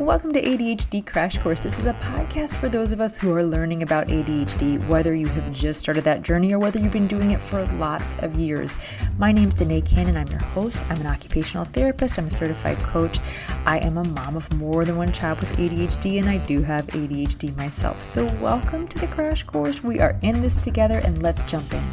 Welcome to ADHD Crash Course. This is a podcast for those of us who are learning about ADHD, whether you have just started that journey or whether you've been doing it for lots of years. My name is Danae Cannon. I'm your host. I'm an occupational therapist. I'm a certified coach. I am a mom of more than one child with ADHD, and I do have ADHD myself. So, welcome to the Crash Course. We are in this together, and let's jump in.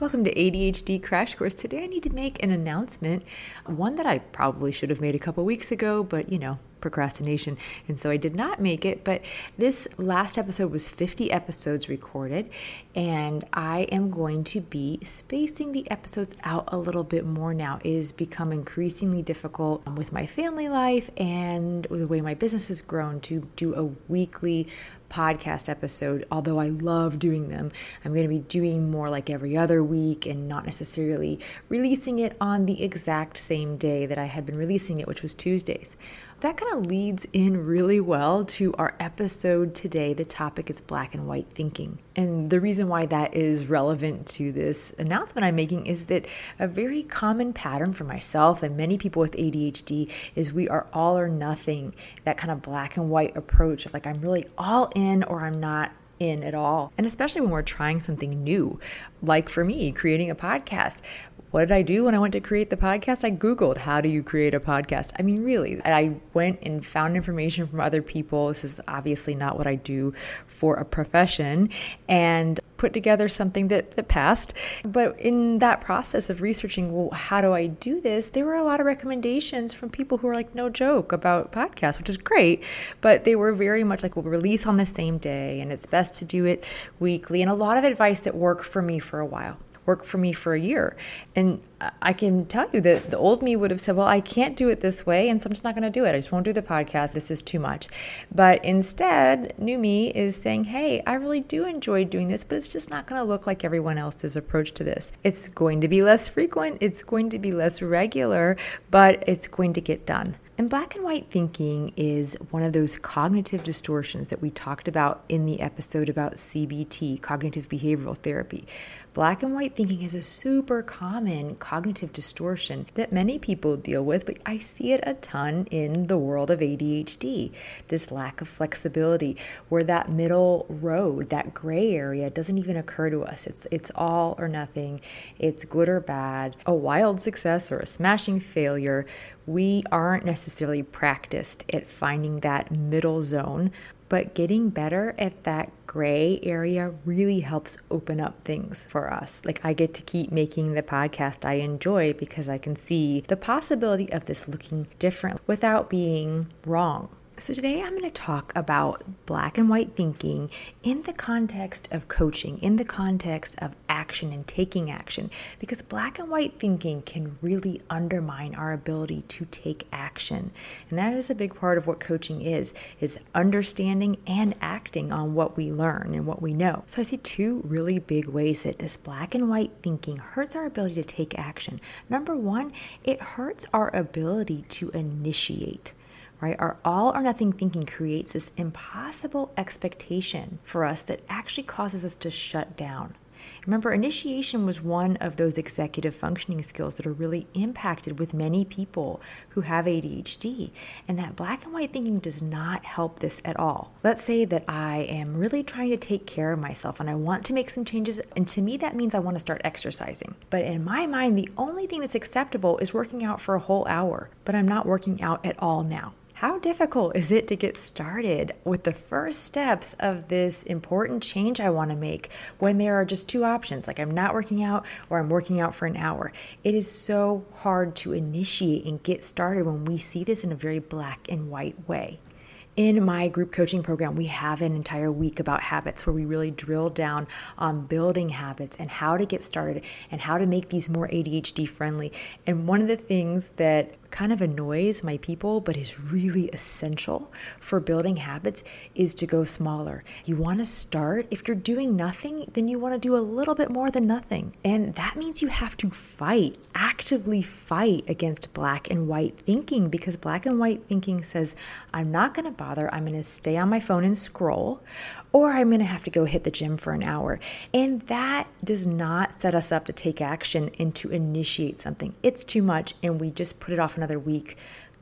Welcome to ADHD Crash Course. Today I need to make an announcement, one that I probably should have made a couple weeks ago, but you know, procrastination. And so I did not make it. But this last episode was 50 episodes recorded, and I am going to be spacing the episodes out a little bit more now. It has become increasingly difficult um, with my family life and the way my business has grown to do a weekly podcast episode, although I love doing them. I'm going to be doing more like every other week and not necessarily releasing it on the exact same day that I had been releasing it, which was Tuesdays that kind of leads in really well to our episode today. The topic is black and white thinking. And the reason why that is relevant to this announcement I'm making is that a very common pattern for myself and many people with ADHD is we are all or nothing, that kind of black and white approach of like, I'm really all in or I'm not in at all. And especially when we're trying something new, like for me, creating a podcast. What did I do when I went to create the podcast? I Googled, how do you create a podcast? I mean, really, I went and found information from other people. This is obviously not what I do for a profession. And put together something that, that passed. But in that process of researching, well, how do I do this? There were a lot of recommendations from people who were like, no joke about podcasts, which is great. But they were very much like, we'll release on the same day and it's best to do it weekly. And a lot of advice that worked for me for a while worked for me for a year. And I can tell you that the old me would have said, Well, I can't do it this way, and so I'm just not going to do it. I just won't do the podcast. This is too much. But instead, new me is saying, Hey, I really do enjoy doing this, but it's just not going to look like everyone else's approach to this. It's going to be less frequent, it's going to be less regular, but it's going to get done. And black and white thinking is one of those cognitive distortions that we talked about in the episode about CBT, cognitive behavioral therapy. Black and white thinking is a super common cognitive distortion that many people deal with, but I see it a ton in the world of ADHD. This lack of flexibility, where that middle road, that gray area doesn't even occur to us. It's it's all or nothing. It's good or bad, a wild success or a smashing failure we aren't necessarily practiced at finding that middle zone, but getting better at that gray area really helps open up things for us. Like, I get to keep making the podcast I enjoy because I can see the possibility of this looking different without being wrong. So, today I'm going to talk about black and white thinking in the context of coaching, in the context of action and taking action, because black and white thinking can really undermine our ability to take action. And that is a big part of what coaching is, is understanding and acting on what we learn and what we know. So, I see two really big ways that this black and white thinking hurts our ability to take action. Number one, it hurts our ability to initiate right? Our all or nothing thinking creates this impossible expectation for us that actually causes us to shut down. Remember, initiation was one of those executive functioning skills that are really impacted with many people who have ADHD. And that black and white thinking does not help this at all. Let's say that I am really trying to take care of myself and I want to make some changes. And to me, that means I want to start exercising. But in my mind, the only thing that's acceptable is working out for a whole hour. But I'm not working out at all now. How difficult is it to get started with the first steps of this important change I want to make when there are just two options, like I'm not working out or I'm working out for an hour? It is so hard to initiate and get started when we see this in a very black and white way. In my group coaching program, we have an entire week about habits where we really drill down on building habits and how to get started and how to make these more ADHD friendly. And one of the things that kind of annoys my people, but is really essential for building habits, is to go smaller. You want to start, if you're doing nothing, then you want to do a little bit more than nothing. And that means you have to fight, actively fight against black and white thinking because black and white thinking says, I'm not going to bother, I'm going to stay on my phone and scroll, or I'm going to have to go hit the gym for an hour. And that does not set us up to take action and to initiate something. It's too much, and we just put it off another week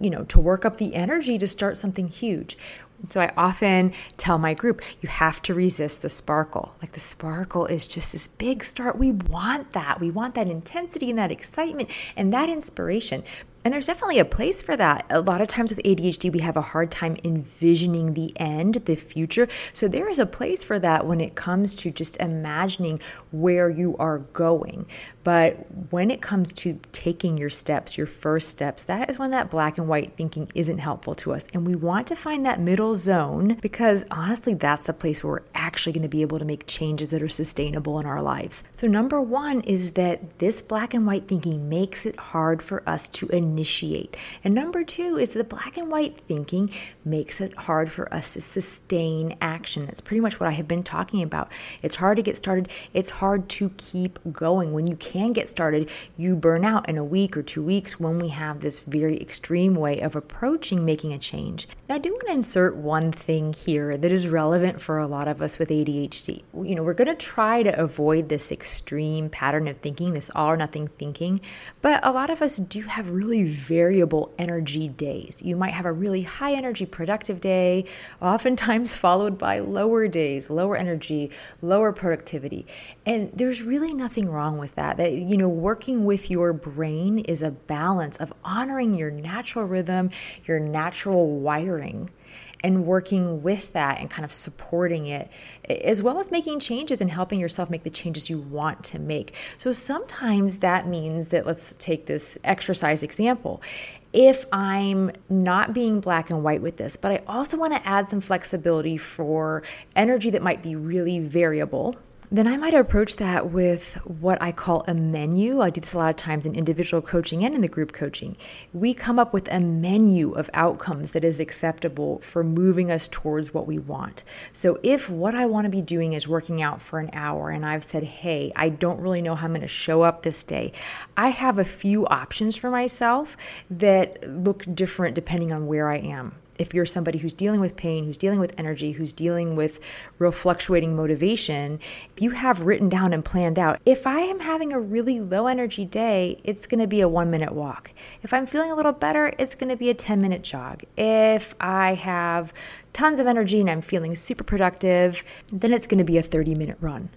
you know, to work up the energy to start something huge. So I often tell my group, you have to resist the sparkle. Like the sparkle is just this big start. We want that. We want that intensity and that excitement and that inspiration. And there's definitely a place for that. A lot of times with ADHD, we have a hard time envisioning the end, the future. So there is a place for that when it comes to just imagining where you are going. But when it comes to taking your steps, your first steps, that is when that black and white thinking isn't helpful to us. And we want to find that middle zone because honestly, that's the place where we're actually going to be able to make changes that are sustainable in our lives. So, number one is that this black and white thinking makes it hard for us to initiate. And number two is the black and white thinking makes it hard for us to sustain action. That's pretty much what I have been talking about. It's hard to get started, it's hard to keep going. When you can get started, you burn out in a week or two weeks when we have this very extreme way of approaching making a change. Now, I do want to insert one thing here that is relevant for a lot of us with ADHD. You know, we're going to try to avoid this extreme pattern of thinking, this all or nothing thinking, but a lot of us do have really variable energy days. You might have a really high energy, productive day, oftentimes followed by lower days, lower energy, lower productivity. And there's really nothing wrong with that. That, you know, working with your brain is a balance of honoring your natural rhythm, your natural wiring and working with that and kind of supporting it, as well as making changes and helping yourself make the changes you want to make. So sometimes that means that let's take this exercise example if I'm not being black and white with this, but I also want to add some flexibility for energy that might be really variable then I might approach that with what I call a menu. I do this a lot of times in individual coaching and in the group coaching. We come up with a menu of outcomes that is acceptable for moving us towards what we want. So if what I want to be doing is working out for an hour and I've said, hey, I don't really know how I'm going to show up this day, I have a few options for myself that look different depending on where I am if you're somebody who's dealing with pain, who's dealing with energy, who's dealing with real fluctuating motivation, if you have written down and planned out, if I am having a really low energy day, it's going to be a one minute walk. If I'm feeling a little better, it's going to be a 10 minute jog. If I have tons of energy and I'm feeling super productive, then it's going to be a 30 minute run.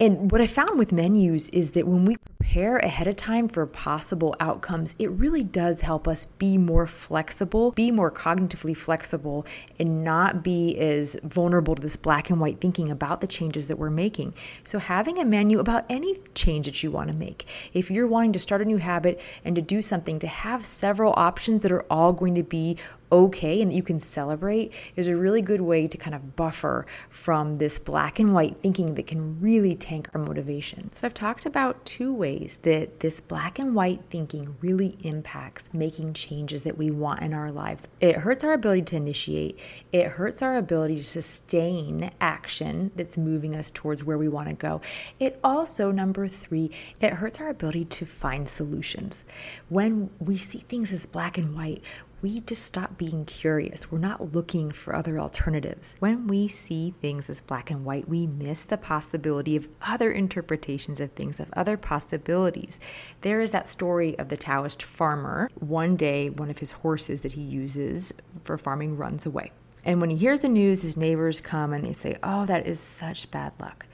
And what I found with menus is that when we prepare ahead of time for possible outcomes, it really does help us be more flexible, be more cognitively flexible, and not be as vulnerable to this black and white thinking about the changes that we're making. So, having a menu about any change that you want to make, if you're wanting to start a new habit and to do something, to have several options that are all going to be okay and that you can celebrate is a really good way to kind of buffer from this black and white thinking that can really tank our motivation. So, I've talked about two ways that this black and white thinking really impacts making changes that we want in our lives. It hurts our ability to initiate, it hurts our ability to sustain action that's moving us towards where we want to go. It also, number three, it hurts our ability to find solutions. When we see things as black and white, we just stop being curious. We're not looking for other alternatives. When we see things as black and white, we miss the possibility of other interpretations of things, of other possibilities. There is that story of the Taoist farmer. One day, one of his horses that he uses for farming runs away. And when he hears the news, his neighbors come and they say, Oh, that is such bad luck.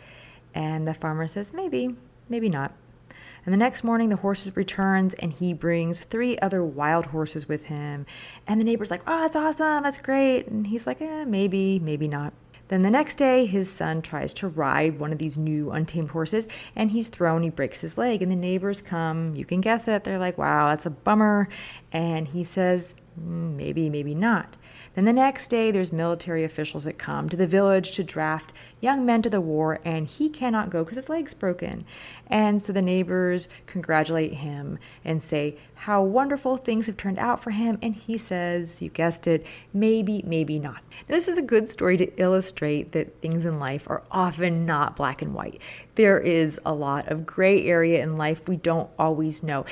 And the farmer says, Maybe, maybe not. And the next morning, the horse returns and he brings three other wild horses with him. And the neighbor's like, Oh, that's awesome. That's great. And he's like, eh, Maybe, maybe not. Then the next day, his son tries to ride one of these new untamed horses and he's thrown, he breaks his leg. And the neighbors come, you can guess it. They're like, Wow, that's a bummer. And he says, Mm, maybe, maybe not. Then the next day, there's military officials that come to the village to draft young men to the war, and he cannot go because his leg's broken. And so the neighbors congratulate him and say how wonderful things have turned out for him. And he says, You guessed it, maybe, maybe not. Now, this is a good story to illustrate that things in life are often not black and white. There is a lot of gray area in life we don't always know.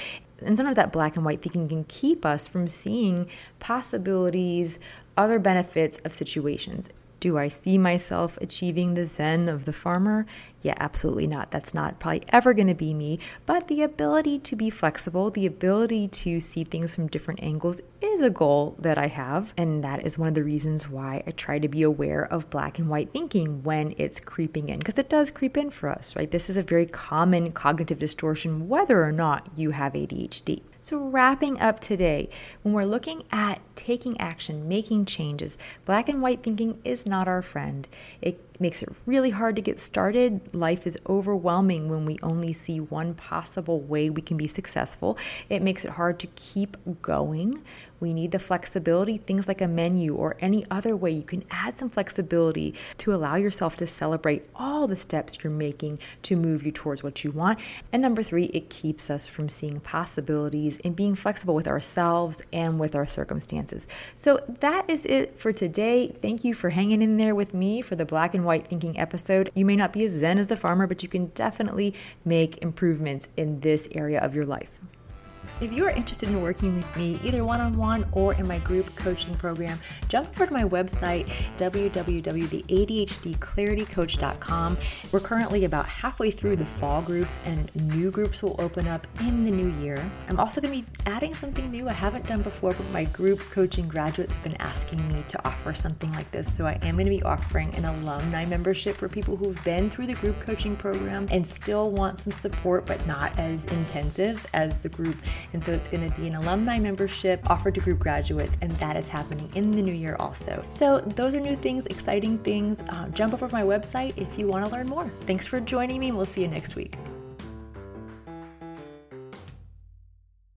And sometimes that black and white thinking can keep us from seeing possibilities other benefits of situations. Do I see myself achieving the zen of the farmer? Yeah, absolutely not. That's not probably ever going to be me. But the ability to be flexible, the ability to see things from different angles is a goal that I have. And that is one of the reasons why I try to be aware of black and white thinking when it's creeping in, because it does creep in for us, right? This is a very common cognitive distortion, whether or not you have ADHD. So, wrapping up today, when we're looking at taking action, making changes, black and white thinking is not our friend. It makes it really hard to get started. Life is overwhelming when we only see one possible way we can be successful. It makes it hard to keep going. We need the flexibility, things like a menu or any other way you can add some flexibility to allow yourself to celebrate all the steps you're making to move you towards what you want. And number three, it keeps us from seeing possibilities and being flexible with ourselves and with our circumstances. So that is it for today. Thank you for hanging in there with me for the black and white thinking episode. You may not be as zen as the farmer, but you can definitely make improvements in this area of your life. If you are interested in working with me, either one on one or in my group coaching program, jump over to my website, www.theadhdclaritycoach.com. We're currently about halfway through the fall groups, and new groups will open up in the new year. I'm also going to be adding something new I haven't done before, but my group coaching graduates have been asking me to offer something like this. So I am going to be offering an alumni membership for people who've been through the group coaching program and still want some support, but not as intensive as the group and so it's going to be an alumni membership offered to group graduates, and that is happening in the new year also. So those are new things, exciting things. Uh, jump over to my website if you want to learn more. Thanks for joining me. We'll see you next week.